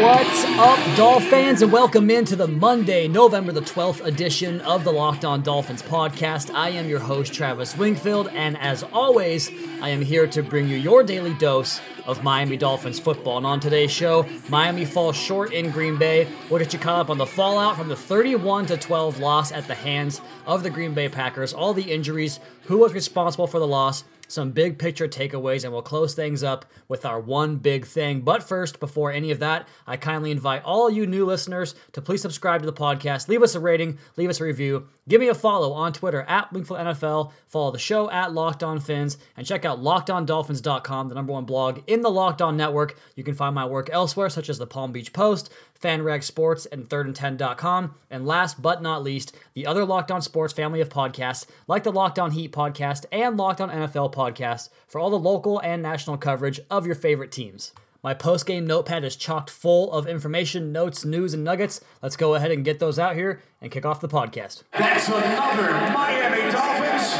What's up, Dolph fans, and welcome into the Monday, November the 12th edition of the Locked On Dolphins podcast. I am your host, Travis Wingfield, and as always, I am here to bring you your daily dose of Miami Dolphins football. And on today's show, Miami falls short in Green Bay. We'll get you caught up on the fallout from the 31 12 loss at the hands of the Green Bay Packers, all the injuries, who was responsible for the loss, some big picture takeaways, and we'll close things up with our one big thing. But first, before any of that, I kindly invite all you new listeners to please subscribe to the podcast, leave us a rating, leave us a review, give me a follow on Twitter at Wingfield NFL, follow the show at Locked On Fins, and check out LockedOnDolphins.com, the number one blog in the Locked On Network. You can find my work elsewhere, such as the Palm Beach Post, FanRag Sports, and ThirdAnd10.com. And last but not least, the other Locked On Sports family of podcasts, like the Locked On Heat podcast and Locked On NFL podcast, for all the local and national coverage of your favorite teams. My post-game notepad is chocked full of information, notes, news, and nuggets. Let's go ahead and get those out here and kick off the podcast. That's another Miami Dolphins.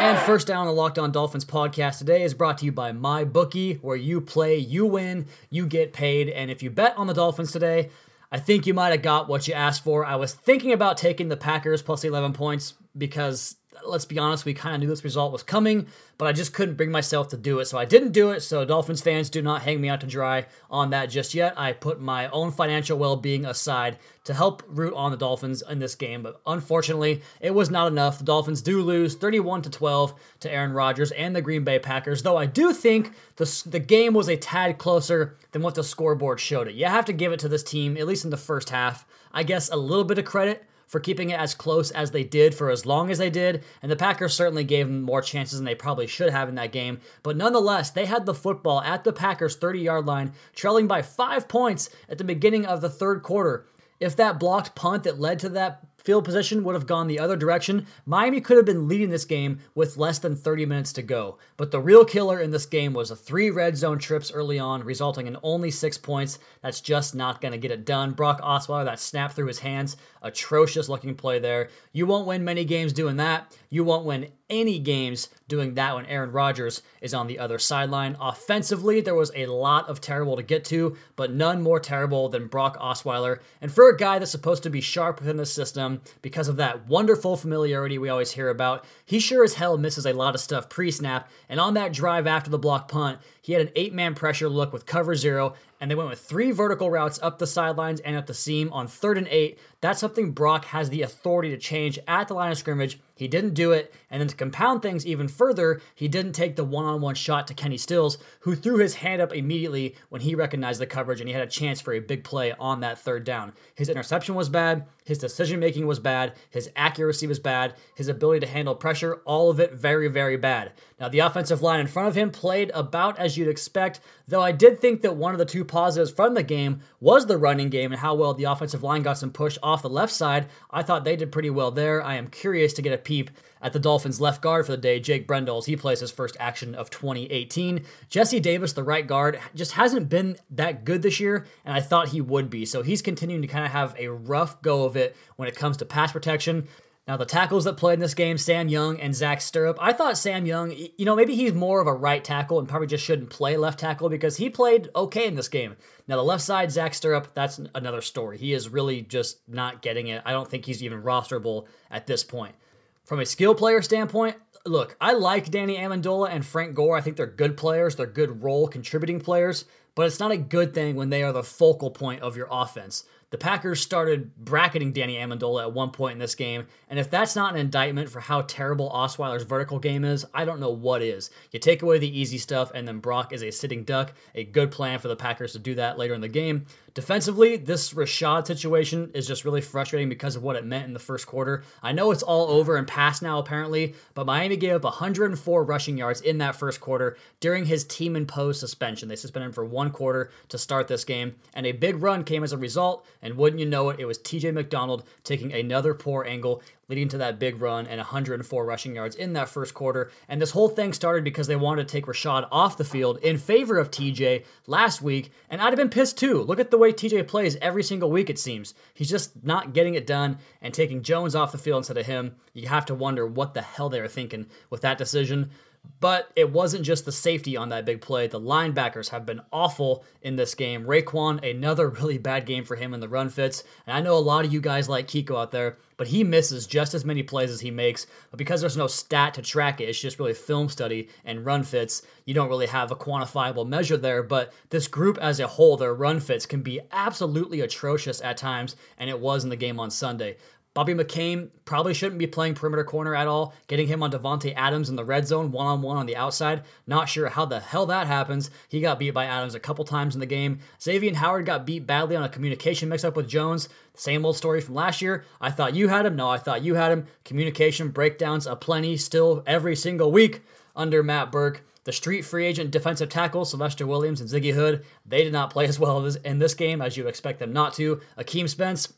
And first down on the Locked On Dolphins podcast today is brought to you by MyBookie, where you play, you win, you get paid. And if you bet on the Dolphins today, I think you might have got what you asked for. I was thinking about taking the Packers plus 11 points because let's be honest, we kind of knew this result was coming, but I just couldn't bring myself to do it. So I didn't do it. So Dolphins fans do not hang me out to dry on that just yet. I put my own financial well being aside to help root on the Dolphins in this game, but unfortunately, it was not enough. The Dolphins do lose 31 to 12 to Aaron Rodgers and the Green Bay Packers, though I do think the, the game was a tad closer than what the scoreboard showed it. You have to give it to this team, at least in the first half. I guess a little bit of credit for keeping it as close as they did for as long as they did, and the Packers certainly gave them more chances than they probably should have in that game. But nonetheless, they had the football at the Packers' 30 yard line, trailing by five points at the beginning of the third quarter. If that blocked punt that led to that field position would have gone the other direction, Miami could have been leading this game with less than 30 minutes to go. But the real killer in this game was the three red zone trips early on, resulting in only six points. That's just not going to get it done. Brock Osweiler, that snap through his hands, atrocious looking play there. You won't win many games doing that. You won't win any games doing that when Aaron Rodgers is on the other sideline. Offensively, there was a lot of terrible to get to, but none more terrible than Brock Osweiler. And for a guy that's supposed to be sharp within the system because of that wonderful familiarity we always hear about, he sure as hell misses a lot of stuff pre snap. And on that drive after the block punt, he had an eight man pressure look with cover zero, and they went with three vertical routes up the sidelines and up the seam on third and eight. That's something Brock has the authority to change at the line of scrimmage. He didn't do it, and then to compound things even further, he didn't take the one on one shot to Kenny Stills, who threw his hand up immediately when he recognized the coverage and he had a chance for a big play on that third down. His interception was bad, his decision making was bad, his accuracy was bad, his ability to handle pressure, all of it very, very bad. Now, the offensive line in front of him played about as you'd expect, though I did think that one of the two positives from the game was the running game and how well the offensive line got some push off the left side. I thought they did pretty well there. I am curious to get a peep at the Dolphins' left guard for the day, Jake Brendel, he plays his first action of 2018. Jesse Davis, the right guard, just hasn't been that good this year, and I thought he would be. So he's continuing to kind of have a rough go of it when it comes to pass protection. Now, the tackles that played in this game, Sam Young and Zach Sterup, I thought Sam Young, you know, maybe he's more of a right tackle and probably just shouldn't play left tackle because he played okay in this game. Now, the left side, Zach Sterup, that's another story. He is really just not getting it. I don't think he's even rosterable at this point. From a skill player standpoint, look, I like Danny Amendola and Frank Gore. I think they're good players, they're good role contributing players, but it's not a good thing when they are the focal point of your offense. The Packers started bracketing Danny Amendola at one point in this game, and if that's not an indictment for how terrible Osweiler's vertical game is, I don't know what is. You take away the easy stuff, and then Brock is a sitting duck. A good plan for the Packers to do that later in the game. Defensively, this Reshad situation is just really frustrating because of what it meant in the first quarter. I know it's all over and past now, apparently, but Miami gave up 104 rushing yards in that first quarter during his team imposed suspension. They suspended him for one quarter to start this game, and a big run came as a result. And wouldn't you know it, it was TJ McDonald taking another poor angle, leading to that big run and 104 rushing yards in that first quarter. And this whole thing started because they wanted to take Reshad off the field in favor of TJ last week. And I'd have been pissed too. Look at the way TJ plays every single week, it seems. He's just not getting it done and taking Jones off the field instead of him. You have to wonder what the hell they were thinking with that decision. But it wasn't just the safety on that big play. The linebackers have been awful in this game. Raekwon, another really bad game for him in the run fits. And I know a lot of you guys like Kiko out there, but he misses just as many plays as he makes. But because there's no stat to track it, it's just really film study and run fits. You don't really have a quantifiable measure there. But this group as a whole, their run fits can be absolutely atrocious at times, and it was in the game on Sunday. Bobby McCain probably shouldn't be playing perimeter corner at all. Getting him on Davante Adams in the red zone, one on one on the outside. Not sure how the hell that happens. He got beat by Adams a couple times in the game. Xavier Howard got beat badly on a communication mix up with Jones. Same old story from last year. I thought you had him. No, I thought you had him. Communication breakdowns aplenty still every single week under Matt Burke. The street free agent defensive tackle, Sylvester Williams and Ziggy Hood, they did not play as well in this game as you expect them not to. Akeem Spence,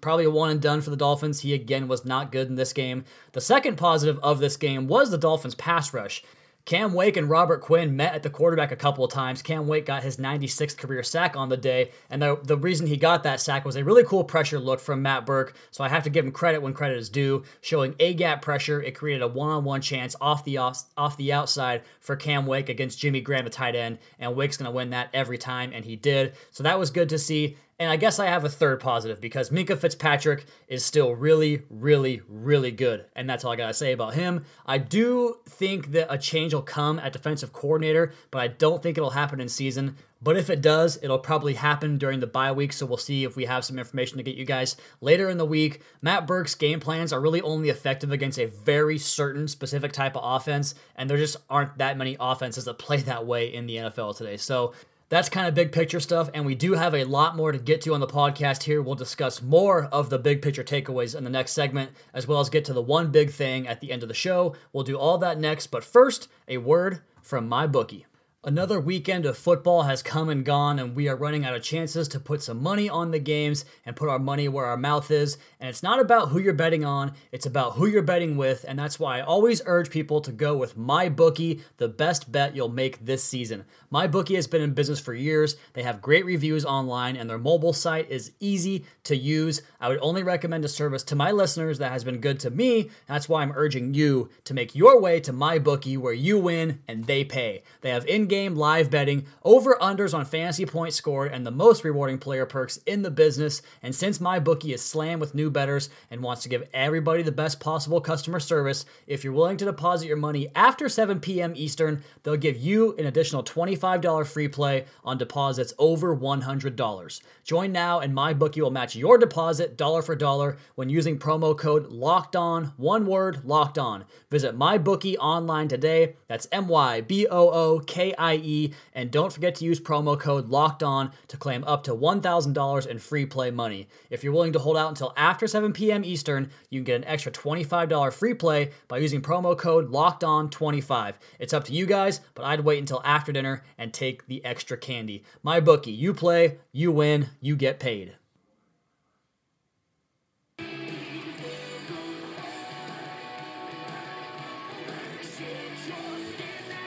probably a one and done for the Dolphins. He again was not good in this game. The second positive of this game was the Dolphins' pass rush. Cam Wake and Robert Quinn met at the quarterback a couple of times. Cam Wake got his 96th career sack on the day, and the, the reason he got that sack was a really cool pressure look from Matt Burke. So I have to give him credit when credit is due. Showing A gap pressure, it created a one-on-one chance off the off, off the outside for Cam Wake against Jimmy Graham, the tight end, and Wake's going to win that every time, and he did. So that was good to see. And I guess I have a third positive because Minkah Fitzpatrick is still really, really, really good. And that's all I got to say about him. I do think that a change will come at defensive coordinator, but I don't think it'll happen in season. But if it does, it'll probably happen during the bye week. So we'll see if we have some information to get you guys later in the week. Matt Burke's game plans are really only effective against a very certain specific type of offense. And there just aren't that many offenses that play that way in the NFL today. So that's kind of big picture stuff, and we do have a lot more to get to on the podcast here. We'll discuss more of the big picture takeaways in the next segment, as well as get to the one big thing at the end of the show. We'll do all that next, but first, a word from my bookie. Another weekend of football has come and gone, and we are running out of chances to put some money on the games and put our money where our mouth is. And it's not about who you're betting on, it's about who you're betting with. And that's why I always urge people to go with MyBookie, the best bet you'll make this season. MyBookie has been in business for years. They have great reviews online, and their mobile site is easy to use. I would only recommend a service to my listeners that has been good to me. That's why I'm urging you to make your way to MyBookie, where you win and they pay. They have in game live betting, over unders on fantasy points scored, and the most rewarding player perks in the business. And since my bookie is slammed with new bettors and wants to give everybody the best possible customer service, if you're willing to deposit your money after 7 p.m. Eastern, they'll give you an additional $25 free play on deposits over $100. Join now, and my bookie will match your deposit dollar for dollar when using promo code Locked On. One word, Locked On. Visit my bookie online today. That's M Y B O O K I E. And don't forget to use promo code Locked On to claim up to $1,000 in free play money. If you're willing to hold out until after 7 p.m. Eastern, you can get an extra $25 free play by using promo code Locked On 25. It's up to you guys, but I'd wait until after dinner and take the extra candy. My bookie, you play, you win, you get paid.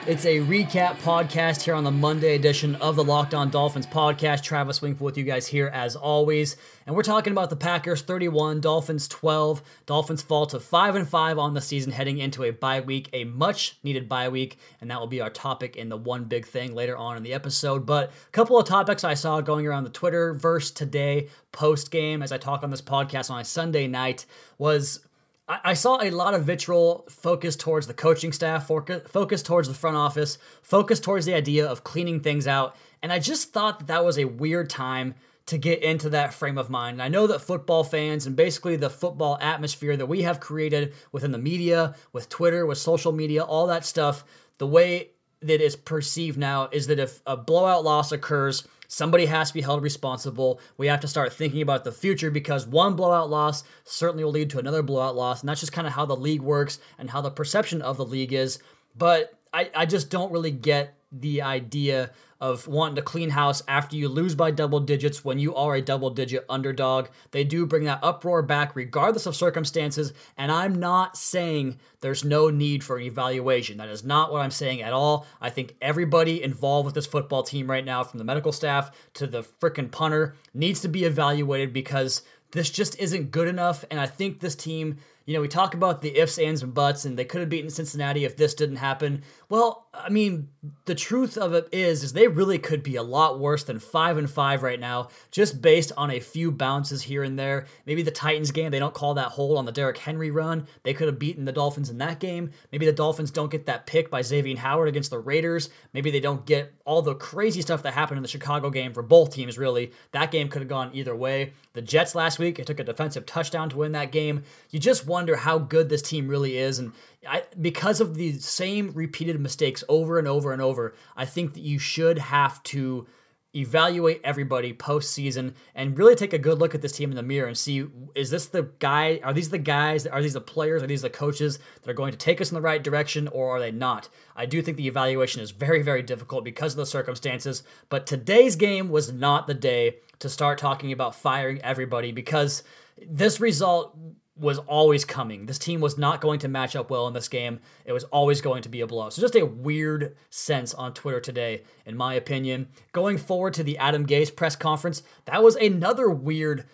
It's a recap podcast here on the Monday edition of the Locked On Dolphins podcast. Travis Wingfield with you guys here as always. And we're talking about the Packers 31, Dolphins 12. Dolphins fall to 5 and 5 on the season heading into a bye week, a much needed bye week, and that will be our topic in the one big thing later on in the episode. But a couple of topics I saw going around the Twitter verse today post game as I talk on this podcast on a Sunday night was I saw a lot of vitriol focused towards the coaching staff, focused towards the front office, focused towards the idea of cleaning things out. And I just thought that that was a weird time to get into that frame of mind. And I know that football fans and basically the football atmosphere that we have created within the media, with Twitter, with social media, all that stuff, the way that is perceived now is that if a blowout loss occurs, Somebody has to be held responsible. We have to start thinking about the future because one blowout loss certainly will lead to another blowout loss. And that's just kind of how the league works and how the perception of the league is. But I, I just don't really get the idea of wanting to clean house after you lose by double digits when you are a double digit underdog. They do bring that uproar back regardless of circumstances, and I'm not saying there's no need for an evaluation. That is not what I'm saying at all. I think everybody involved with this football team right now, from the medical staff to the freaking punter, needs to be evaluated because this just isn't good enough, and I think this team you know, we talk about the ifs, ands, and buts, and they could have beaten Cincinnati if this didn't happen. Well, I mean, the truth of it is, is they really could be a lot worse than five and five right now, just based on a few bounces here and there. Maybe the Titans game, they don't call that hold on the Derrick Henry run. They could have beaten the Dolphins in that game. Maybe the Dolphins don't get that pick by Xavier Howard against the Raiders. Maybe they don't get all the crazy stuff that happened in the Chicago game for both teams, really. That game could have gone either way. The Jets last week, it took a defensive touchdown to win that game. You just wonder how good this team really is. And I, because of the same repeated mistakes over and over and over, I think that you should have to evaluate everybody postseason and really take a good look at this team in the mirror and see is this the guy are these the guys are these the players are these the coaches that are going to take us in the right direction or are they not i do think the evaluation is very very difficult because of the circumstances but today's game was not the day to start talking about firing everybody because this result was always coming. This team was not going to match up well in this game. It was always going to be a blow. So just a weird sense on Twitter today, in my opinion. Going forward to the Adam Gase press conference, that was another weird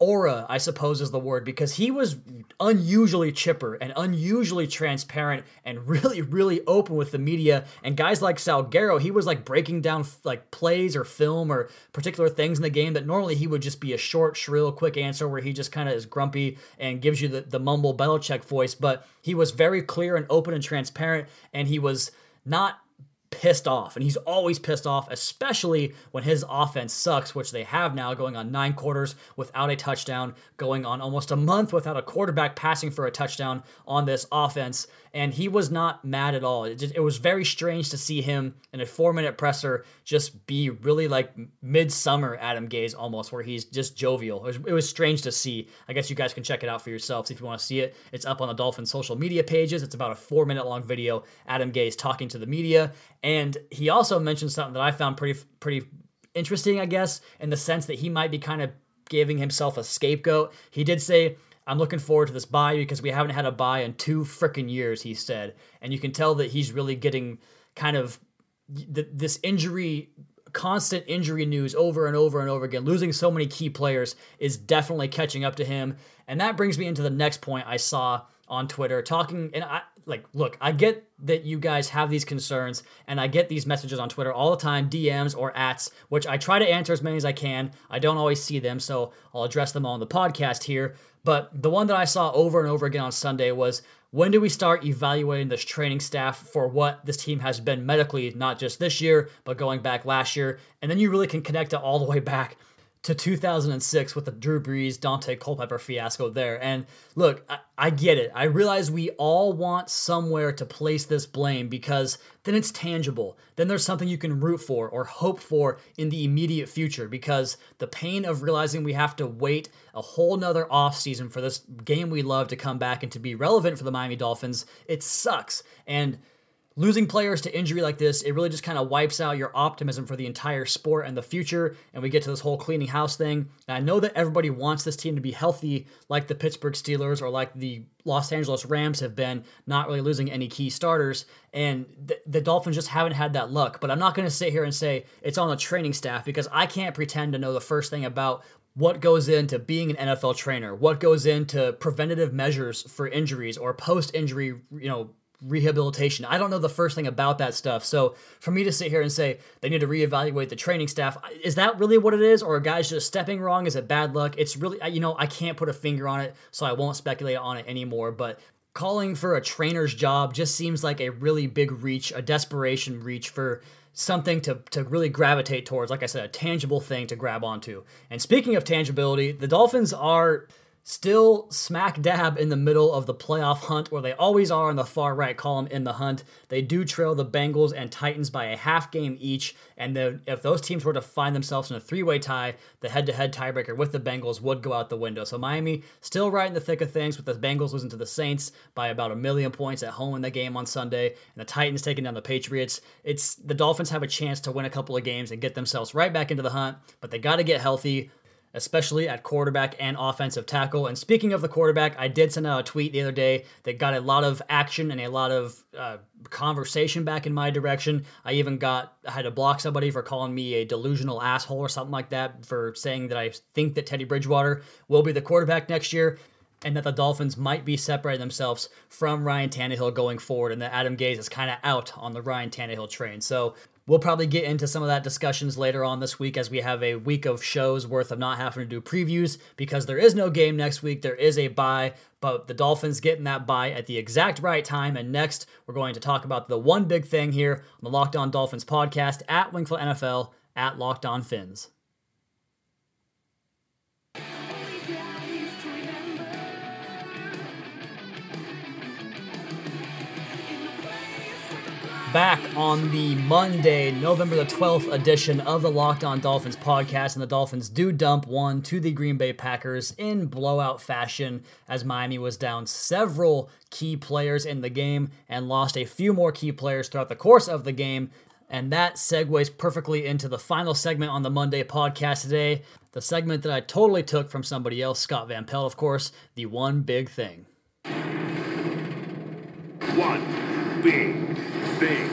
aura, I suppose is the word, because he was unusually chipper and unusually transparent and really, really open with the media. And guys like Salguero, he was like breaking down like plays or film or particular things in the game that normally he would just be a short, shrill, quick answer where he just kind of is grumpy and gives you the, the mumble Belichick voice. But he was very clear and open and transparent, and he was not pissed off, and he's always pissed off, especially when his offense sucks, which they have now, going on nine quarters without a touchdown, going on almost a month without a quarterback passing for a touchdown on this offense and he was not mad at all. It, just, it was very strange to see him in a four minute presser just be really like midsummer Adam Gase almost, where he's just jovial. It was, it was strange to see. I guess you guys can check it out for yourselves if you want to see it. It's up on the Dolphins social media pages. It's about a four minute long video. Adam Gase talking to the media, and he also mentioned something that I found pretty pretty interesting, I guess, in the sense that he might be kind of giving himself a scapegoat. He did say I'm looking forward to this bye because we haven't had a bye in two freaking years, he said. And you can tell that he's really getting kind of th- this injury, constant injury news over and over and over again. Losing so many key players is definitely catching up to him. And that brings me into the next point I saw on Twitter talking. And I, like, look, I get that you guys have these concerns, and I get these messages on Twitter all the time, DMs or ats, which I try to answer as many as I can. I don't always see them, so I'll address them on the podcast here. But the one that I saw over and over again on Sunday was when do we start evaluating this training staff for what this team has been medically, not just this year, but going back last year? And then you really can connect it all the way back to 2006 with the Drew Brees, Daunte Culpepper fiasco there. And look, I, I, get it. I realize we all want somewhere to place this blame because then it's tangible. Then there's something you can root for or hope for in the immediate future because the pain of realizing we have to wait a whole nother offseason for this game we love to come back and to be relevant for the Miami Dolphins, it sucks. And losing players to injury like this, it really just kind of wipes out your optimism for the entire sport and the future. And we get to this whole cleaning house thing. And I know that everybody wants this team to be healthy, like the Pittsburgh Steelers or like the Los Angeles Rams have been, not really losing any key starters. And the, the Dolphins just haven't had that luck. But I'm not going to sit here and say it's on the training staff because I can't pretend to know the first thing about what goes into being an NFL trainer, what goes into preventative measures for injuries or post injury, you know, rehabilitation. I don't know the first thing about that stuff. So for me to sit here and say they need to reevaluate the training staff, is that really what it is? Or are guys just stepping wrong? Is it bad luck? It's really, you know, I can't put a finger on it, so I won't speculate on it anymore. But calling for a trainer's job just seems like a really big reach, a desperation reach for something to, to really gravitate towards. Like I said, a tangible thing to grab onto. And speaking of tangibility, the Dolphins are still smack dab in the middle of the playoff hunt where they always are on the far right column in the hunt. They do trail the Bengals and Titans by a half game each, and the, if those teams were to find themselves in a three way tie, the head to head tiebreaker with the Bengals would go out the window. So Miami still right in the thick of things with the Bengals losing to the Saints by about a million points at home in the game on Sunday, and the Titans taking down the Patriots. It's the Dolphins have a chance to win a couple of games and get themselves right back into the hunt, but they got to get healthy especially at quarterback and offensive tackle. And speaking of the quarterback, I did send out a tweet the other day that got a lot of action and a lot of uh, conversation back in my direction. I even got I had to block somebody for calling me a delusional asshole or something like that for saying that I think that Teddy Bridgewater will be the quarterback next year. And that the Dolphins might be separating themselves from Ryan Tannehill going forward, and that Adam Gase is kind of out on the Ryan Tannehill train. So We'll probably get into some of that discussions later on this week as we have a week of shows worth of not having to do previews because there is no game next week. There is a bye, but the Dolphins getting that bye at the exact right time. And next, we're going to talk about the one big thing here on the Locked On Dolphins podcast at Wingfield NFL at Locked On Fins. Back on the Monday, November the 12th edition of the Locked On Dolphins podcast. And the Dolphins do dump one to the Green Bay Packers in blowout fashion as Miami was down several key players in the game and lost a few more key players throughout the course of the game. And that segues perfectly into the final segment on the Monday podcast today. The segment that I totally took from somebody else, Scott Van Pelt, of course, the one big thing. One big The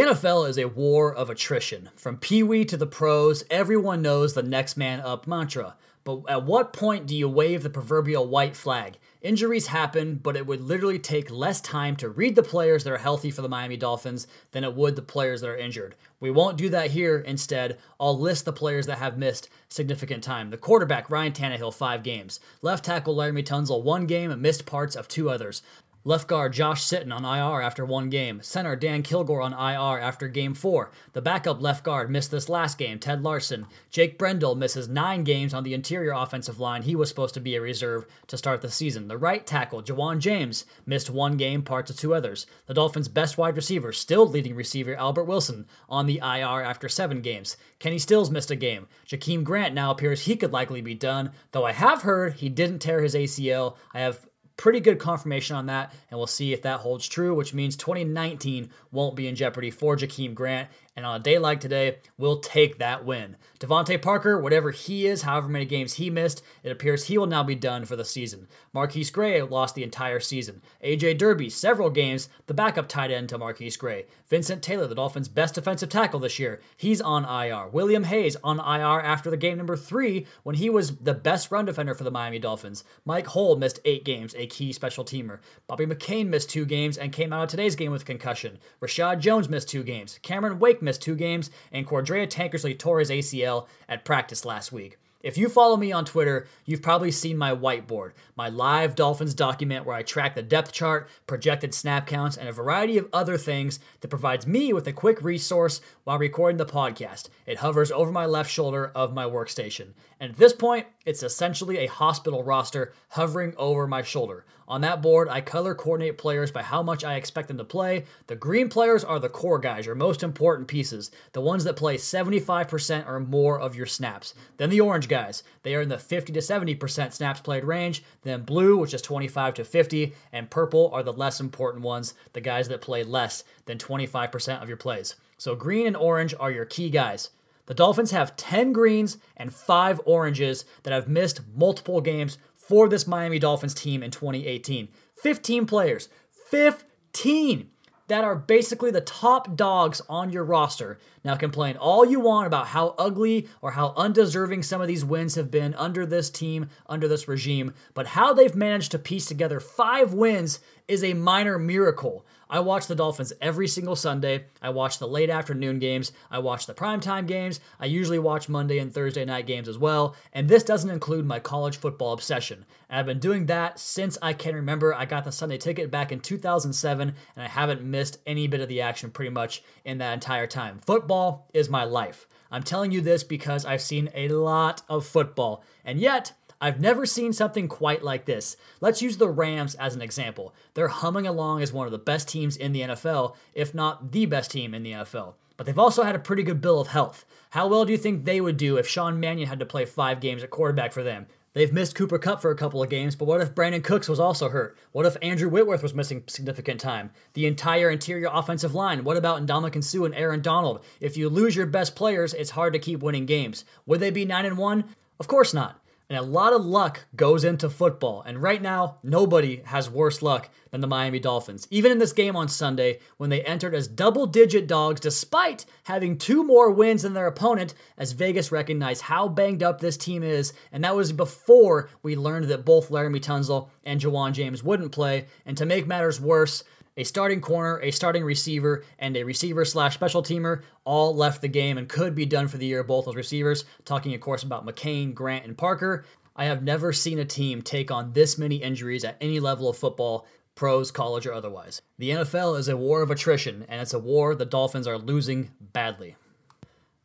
NFL is a war of attrition. From Pee Wee to the pros, everyone knows the next man up mantra. But at what point do you wave the proverbial white flag? Injuries happen, but it would literally take less time to read the players that are healthy for the Miami Dolphins than it would the players that are injured. We won't do that here. Instead, I'll list the players that have missed significant time. The quarterback, Ryan Tannehill, five games. Left tackle, Laremy Tunsil, one game and missed parts of two others. Left guard Josh Sitton on IR after one game. Center Dan Kilgore on IR after game four. The backup left guard missed this last game, Ted Larsen. Jake Brendel misses nine games on the interior offensive line. He was supposed to be a reserve to start the season. The right tackle, Ja'Wuan James, missed one game, parts of two others. The Dolphins' best wide receiver, still leading receiver Albert Wilson, on the IR after seven games. Kenny Stills missed a game. Jakeem Grant now appears he could likely be done, though I have heard he didn't tear his ACL. I have pretty good confirmation on that, and we'll see if that holds true, which means 2019 won't be in jeopardy for Jakeem Grant. And on a day like today, we'll take that win. DeVante Parker, whatever he is, however many games he missed, it appears he will now be done for the season. MarQueis Gray lost the entire season. AJ Derby, several games, the backup tight end to MarQueis Gray. Vincent Taylor, the Dolphins' best defensive tackle this year, he's on IR. William Hayes on IR after the game number three when he was the best run defender for the Miami Dolphins. Mike Hull missed eight games, a key special teamer. Bobby McCain missed two games and came out of today's game with concussion. Reshad Jones missed two games. Cameron Wake missed two games, and Cordrea Tankersley tore his ACL at practice last week. If you follow me on Twitter, you've probably seen my whiteboard, my live Dolphins document where I track the depth chart, projected snap counts, and a variety of other things that provides me with a quick resource while recording the podcast. It hovers over my left shoulder of my workstation. And at this point, it's essentially a hospital roster hovering over my shoulder. On that board, I color coordinate players by how much I expect them to play. The green players are the core guys, your most important pieces, the ones that play 75% or more of your snaps. Then the orange guys, they are in the 50 to 70% snaps played range. Then blue, which is 25 to 50, and purple are the less important ones, the guys that play less than 25% of your plays. So green and orange are your key guys. The Dolphins have 10 greens and 5 oranges that have missed multiple games for this Miami Dolphins team in 2018. 15 players, 15 that are basically the top dogs on your roster. Now, complain all you want about how ugly or how undeserving some of these wins have been under this team, under this regime, but how they've managed to piece together five wins is a minor miracle. I watch the Dolphins every single Sunday. I watch the late afternoon games. I watch the primetime games. I usually watch Monday and Thursday night games as well. And this doesn't include my college football obsession. And I've been doing that since I can remember. I got the Sunday ticket back in 2007, and I haven't missed any bit of the action pretty much in that entire time. Football is my life. I'm telling you this because I've seen a lot of football. And yet, I've never seen something quite like this. Let's use the Rams as an example. They're humming along as one of the best teams in the NFL, if not the best team in the NFL. But they've also had a pretty good bill of health. How well do you think they would do if Sean Mannion had to play five games at quarterback for them? They've missed Cooper Kupp for a couple of games, but what if Brandin Cooks was also hurt? What if Andrew Whitworth was missing significant time? The entire interior offensive line. What about Ndamukong Suh and Aaron Donald? If you lose your best players, it's hard to keep winning games. Would they be 9 and 1? Of course not. And a lot of luck goes into football. And right now, nobody has worse luck than the Miami Dolphins. Even in this game on Sunday, when they entered as double digit dogs despite having two more wins than their opponent, as Vegas recognized how banged up this team is. And that was before we learned that both Laremy Tunsil and Ja'Wuan James wouldn't play. And to make matters worse, a starting corner, a starting receiver, and a receiver slash special teamer all left the game and could be done for the year, both those receivers. Talking, of course, about McCain, Grant, and Parker. I have never seen a team take on this many injuries at any level of football, pros, college, or otherwise. The NFL is a war of attrition, and it's a war the Dolphins are losing badly.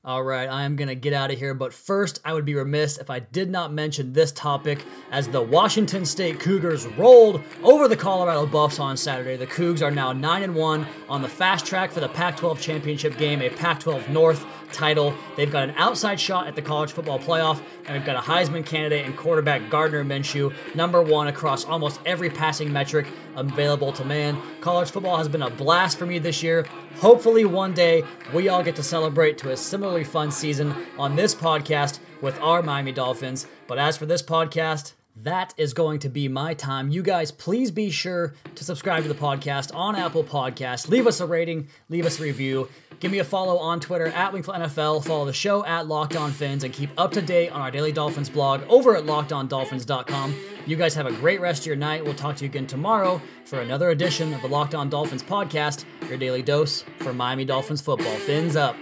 All right, I am going to get out of here, but first, I would be remiss if I did not mention this topic as the Washington State Cougars rolled over the Colorado Buffs on Saturday. The Cougs are now 9 and 1 on the fast track for the Pac 12 championship game, a Pac 12 North title. They've got an outside shot at the college football playoff, and we've got a Heisman candidate and quarterback Gardner Minshew, number one across almost every passing metric available to man. College football has been a blast for me this year. Hopefully, one day we all get to celebrate to a similarly fun season on this podcast with our Miami Dolphins. But as for this podcast, that is going to be my time. You guys, please be sure to subscribe to the podcast on Apple Podcasts. Leave us a rating, leave us a review. Give me a follow on Twitter at Wingfield NFL. Follow the show at Locked On Fins and keep up to date on our Daily Dolphins blog over at LockedOnDolphins.com. You guys have a great rest of your night. We'll talk to you again tomorrow for another edition of the Locked On Dolphins podcast, your daily dose for Miami Dolphins football. Fins up.